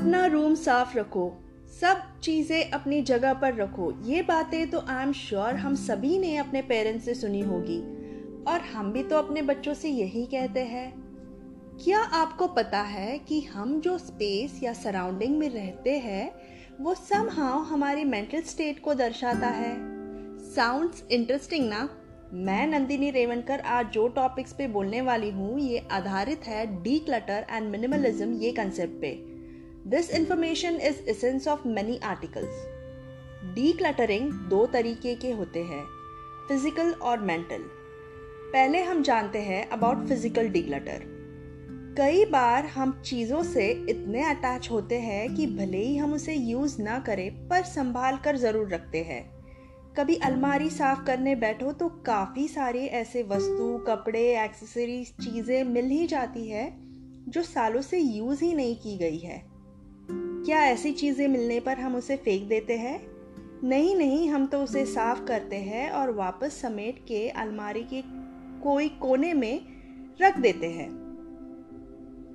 अपना रूम साफ़ रखो, सब चीज़ें अपनी जगह पर रखो। ये बातें तो आई एम श्योर हम सभी ने अपने पेरेंट्स से सुनी होगी। और हम भी तो अपने बच्चों से यही कहते हैं। क्या आपको पता है कि हम जो स्पेस या सराउंडिंग में रहते हैं, वो समहाउ हमारी मेंटल स्टेट को दर्शाता है? साउंड्स इंटरेस्टिंग ना? मैं नंदिनी रेवनकर आज जो टॉपिक्स पे बोलने वाली हूँ, ये आधारित है डी क्लटर एंड मिनिमलिज्म ये कंसेप्ट पे। This information is essence of many articles decluttering दो तरीके के होते हैं फ़िज़िकल और मेंटल पहले हम जानते हैं अबाउट फ़िज़िकल डी क्लटर कई बार हम चीज़ों से इतने अटैच होते हैं कि भले ही हम उसे यूज़ ना करें, पर संभाल कर ज़रूर रखते हैं। कभी अलमारी साफ़ करने बैठो तो काफ़ी सारे ऐसे वस्तु, कपड़े एक्सेसरीज चीज़ें मिल ही जाती है, जो सालों से यूज़ ही नहीं की गई है। क्या ऐसी चीज़ें मिलने पर हम उसे फेंक देते हैं? नहीं नहीं, हम तो उसे साफ़ करते हैं और वापस समेट के अलमारी के कोई कोने में रख देते हैं।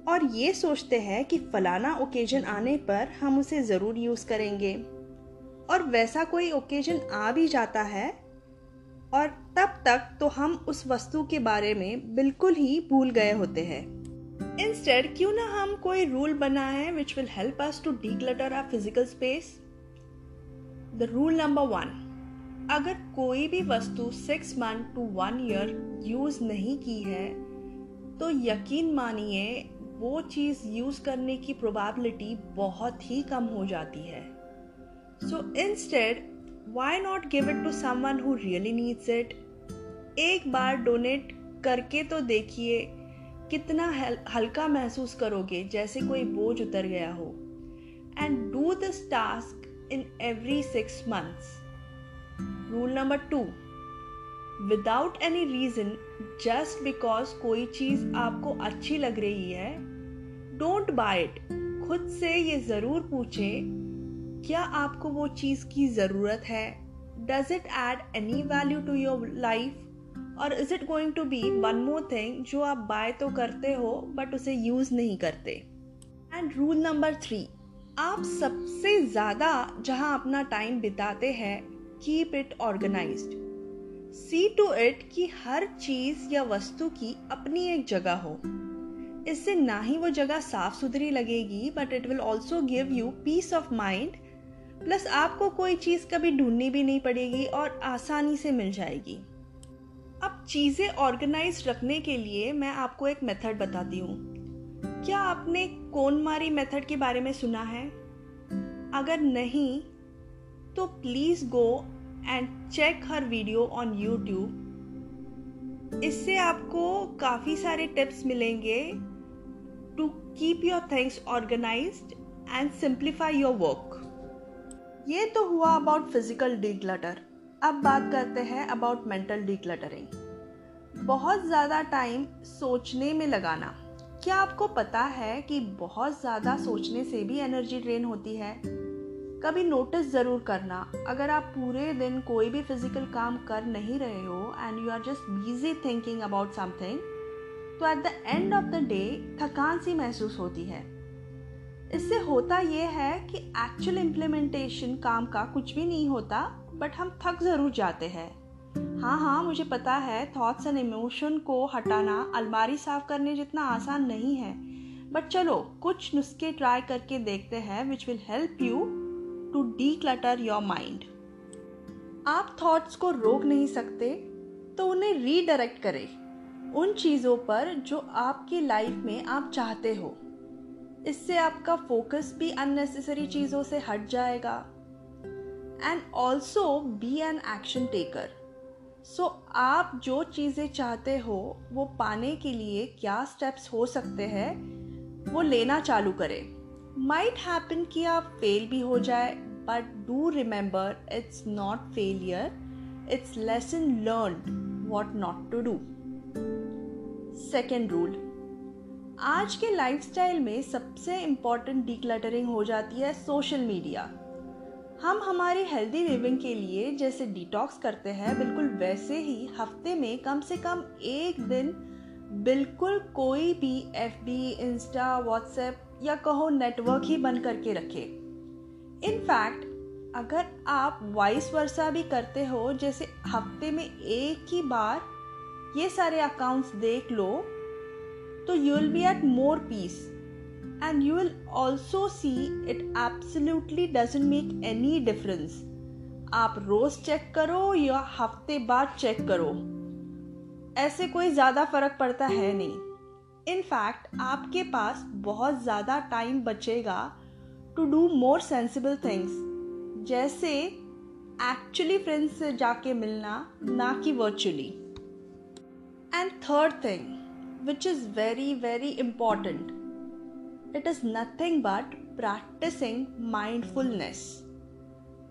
और ये सोचते हैं कि फलाना ओकेजन आने पर हम उसे ज़रूर यूज़ करेंगे। और वैसा कोई ओकेजन आ भी जाता है, और तब तक तो हम उस वस्तु के बारे में बिल्कुल ही भूल गए होते हैं। इंस्टेड क्यों ना हम कोई रूल बनाए which will help us to declutter our physical space the rule number one अगर कोई भी वस्तु six month to one year use नहीं की है तो यकीन मानिए, वो चीज़ यूज़ करने की प्रोबेबिलिटी बहुत ही कम हो जाती है so instead why not give it to someone who really needs it? एक बार डोनेट करके तो देखिए कितना हल्का महसूस करोगे जैसे कोई बोझ उतर गया हो। And do this task in every six months rule number two without any reason just because कोई चीज़ आपको अच्छी लग रही है डोंट बाय इट खुद से ये ज़रूर पूछें, क्या आपको वो चीज़ की ज़रूरत है? Does it add any value to your life और is it going to be one more thing जो आप बाय तो करते हो बट उसे यूज़ नहीं करते? एंड रूल नंबर थ्री आप सबसे ज़्यादा जहाँ अपना टाइम बिताते हैं keep it organise see to it कि हर चीज़ या वस्तु की अपनी एक जगह हो। इससे ना ही वो जगह साफ़ सुथरी लगेगी but it will also give you peace of mind plus आपको कोई चीज़ कभी ढूंढनी भी नहीं पड़ेगी और आसानी से मिल जाएगी। अब चीज़ें ऑर्गेनाइज रखने के लिए मैं आपको एक मेथड बताती हूँ। क्या आपने कोन मारी मेथड के बारे में सुना है? अगर नहीं तो प्लीज़ गो एंड चेक हर वीडियो ऑन यूट्यूब इससे आपको काफ़ी सारे टिप्स मिलेंगे to keep your things organised and simplify your work ये तो हुआ अबाउट फ़िज़िकल डिक्लटर अब बात करते हैं अबाउट मेंटल डिक्लटरिंग बहुत ज़्यादा टाइम सोचने में लगाना। क्या आपको पता है कि बहुत ज़्यादा सोचने से भी एनर्जी ड्रेन होती है? कभी नोटिस ज़रूर करना। अगर आप पूरे दिन कोई भी फ़िज़िकल काम कर नहीं रहे हो and you are just busy thinking about something तो at the end of the day थकान सी महसूस होती है। इससे होता यह है कि एक्चुअल इम्प्लीमेंटेशन काम का कुछ भी नहीं होता। बट हम थक ज़रूर जाते हैं। हाँ हाँ मुझे पता है थॉट्स एंड इमोशन को हटाना अलमारी साफ़ करने जितना आसान नहीं है। बट चलो, कुछ नुस्खे ट्राई करके देखते हैं which will help you to declutter your mind आप थॉट्स को रोक नहीं सकते तो उन्हें रीडायरेक्ट करें। उन चीज़ों पर जो आपकी लाइफ में आप चाहते हो। इससे आपका फोकस भी अननेसेसरी चीज़ों से हट जाएगा। And also be an action taker so आप जो चीज़ें चाहते हो, वो पाने के लिए क्या स्टेप्स हो सकते हैं, वो लेना चालू करें। माइट हैपन कि आप फेल भी हो जाए but do remember it's not failure it's lesson learn what not to do second rule आज के लाइफस्टाइल में सबसे इंपॉर्टेंट डिक्लटरिंग हो जाती है सोशल मीडिया हम हमारी हेल्दी लिविंग के लिए जैसे डिटॉक्स करते हैं, बिल्कुल वैसे ही हफ़्ते में कम से कम एक दिन बिल्कुल कोई भी एफ़ बी इंस्टा व्हाट्सएप या कहो नेटवर्क ही बन करके रखे। इनफैक्ट अगर आप वाइस वर्षा भी करते हो, जैसे हफ़्ते में एक ही बार ये सारे अकाउंट्स देख लो तो you will be at more peace and you will also see it absolutely doesn't make any difference आप रोज चेक करो या हफ़्ते बाद चेक करो। ऐसे कोई ज़्यादा फ़र्क पड़ता है नहीं। इनफैक्ट आपके पास बहुत ज़्यादा टाइम बचेगा to do more sensible things जैसे एक्चुअली फ्रेंड्स से जाके मिलना, ना कि virtually and third thing which is very very important it is nothing but practising mindfulness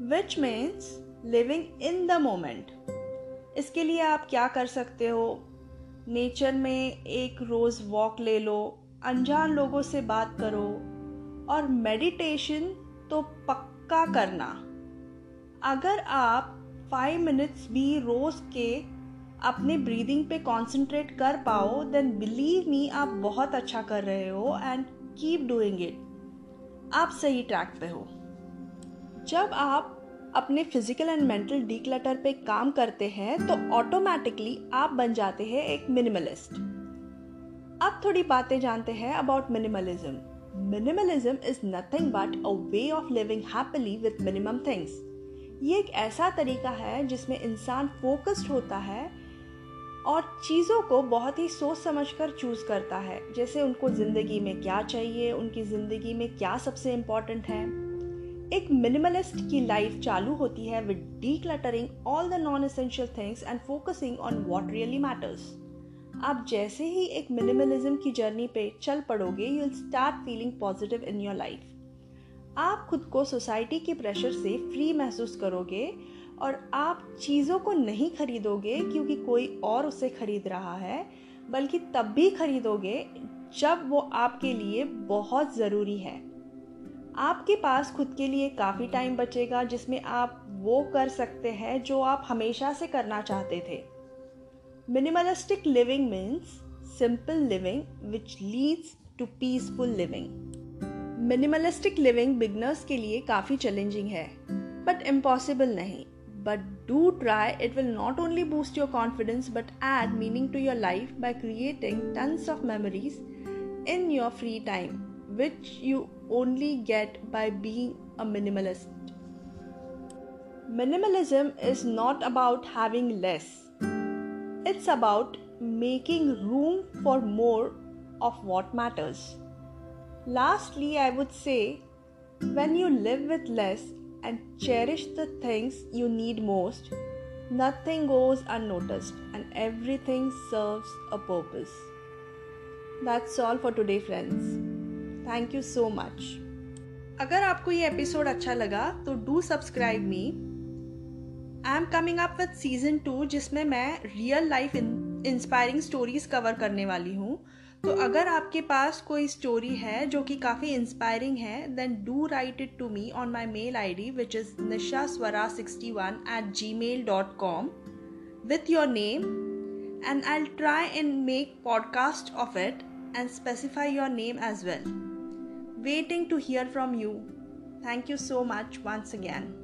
which means living in the moment इसके लिए आप क्या कर सकते हो? नेचर में एक रोज़ वॉक ले लो, अनजान लोगों से बात करो, और मेडिटेशन तो पक्का करना। अगर आप फाइव मिनट्स भी रोज़ के अपने ब्रीदिंग पे कंसंट्रेट कर पाओ देन बिलीव मी आप बहुत अच्छा कर रहे हो एंड कीप डूइंग इट। आप सही ट्रैक पे हो। जब आप अपने फ़िज़िकल एंड मेंटल डीक्लटर पे काम करते हैं तो ऑटोमेटिकली आप बन जाते हैं एक मिनिमलिस्ट अब थोड़ी बातें जानते हैं about minimalism minimalism is nothing but a way of living happily with minimum things ये एक ऐसा तरीका है जिसमें इंसान फोकस्ड होता है और चीज़ों को बहुत ही सोच समझ कर चूज़ करता है। जैसे उनको ज़िंदगी में क्या चाहिए, उनकी ज़िंदगी में क्या सबसे इंपॉर्टेंट है। एक मिनिमलिस्ट की लाइफ चालू होती है with decluttering all the non essential things and focusing on what really matters आप जैसे ही एक मिनिमलिज्म की जर्नी पे चल पड़ोगे you start feeling positive in your life आप खुद को सोसाइटी के प्रेशर से फ्री महसूस करोगे और आप चीज़ों को नहीं खरीदोगे क्योंकि कोई और उसे खरीद रहा है, बल्कि तब भी खरीदोगे जब वो आपके लिए बहुत ज़रूरी है। आपके पास खुद के लिए काफ़ी टाइम बचेगा जिसमें आप वो कर सकते हैं जो आप हमेशा से करना चाहते थे। Minimalistic living means simple living which leads to peaceful living minimalistic living beginners के लिए काफ़ी चैलेंजिंग है बट इम्पॉसिबल नहीं। But do try, it will not only boost your confidence but add meaning to your life by creating tons of memories in your free time, which you only get by being a minimalist. Minimalism is not about having less, it's about making room for more of what matters. Lastly, I would say when you live with less, and cherish the things you need most, nothing goes unnoticed and everything serves a purpose. That's all for today, friends. Thank you so much अगर आपको ये episode अच्छा लगा तो do subscribe me I am coming up with season two जिसमें मैं real life inspiring stories cover करने वाली हूँ तो अगर आपके पास कोई स्टोरी है जो कि काफ़ी इंस्पायरिंग है then do write it to me on my mail I D which is Nisha Swara sixty one at G mail dot com with your name and I try and make podcast of it and specify your name as well waiting to hear from you thank you so much once again.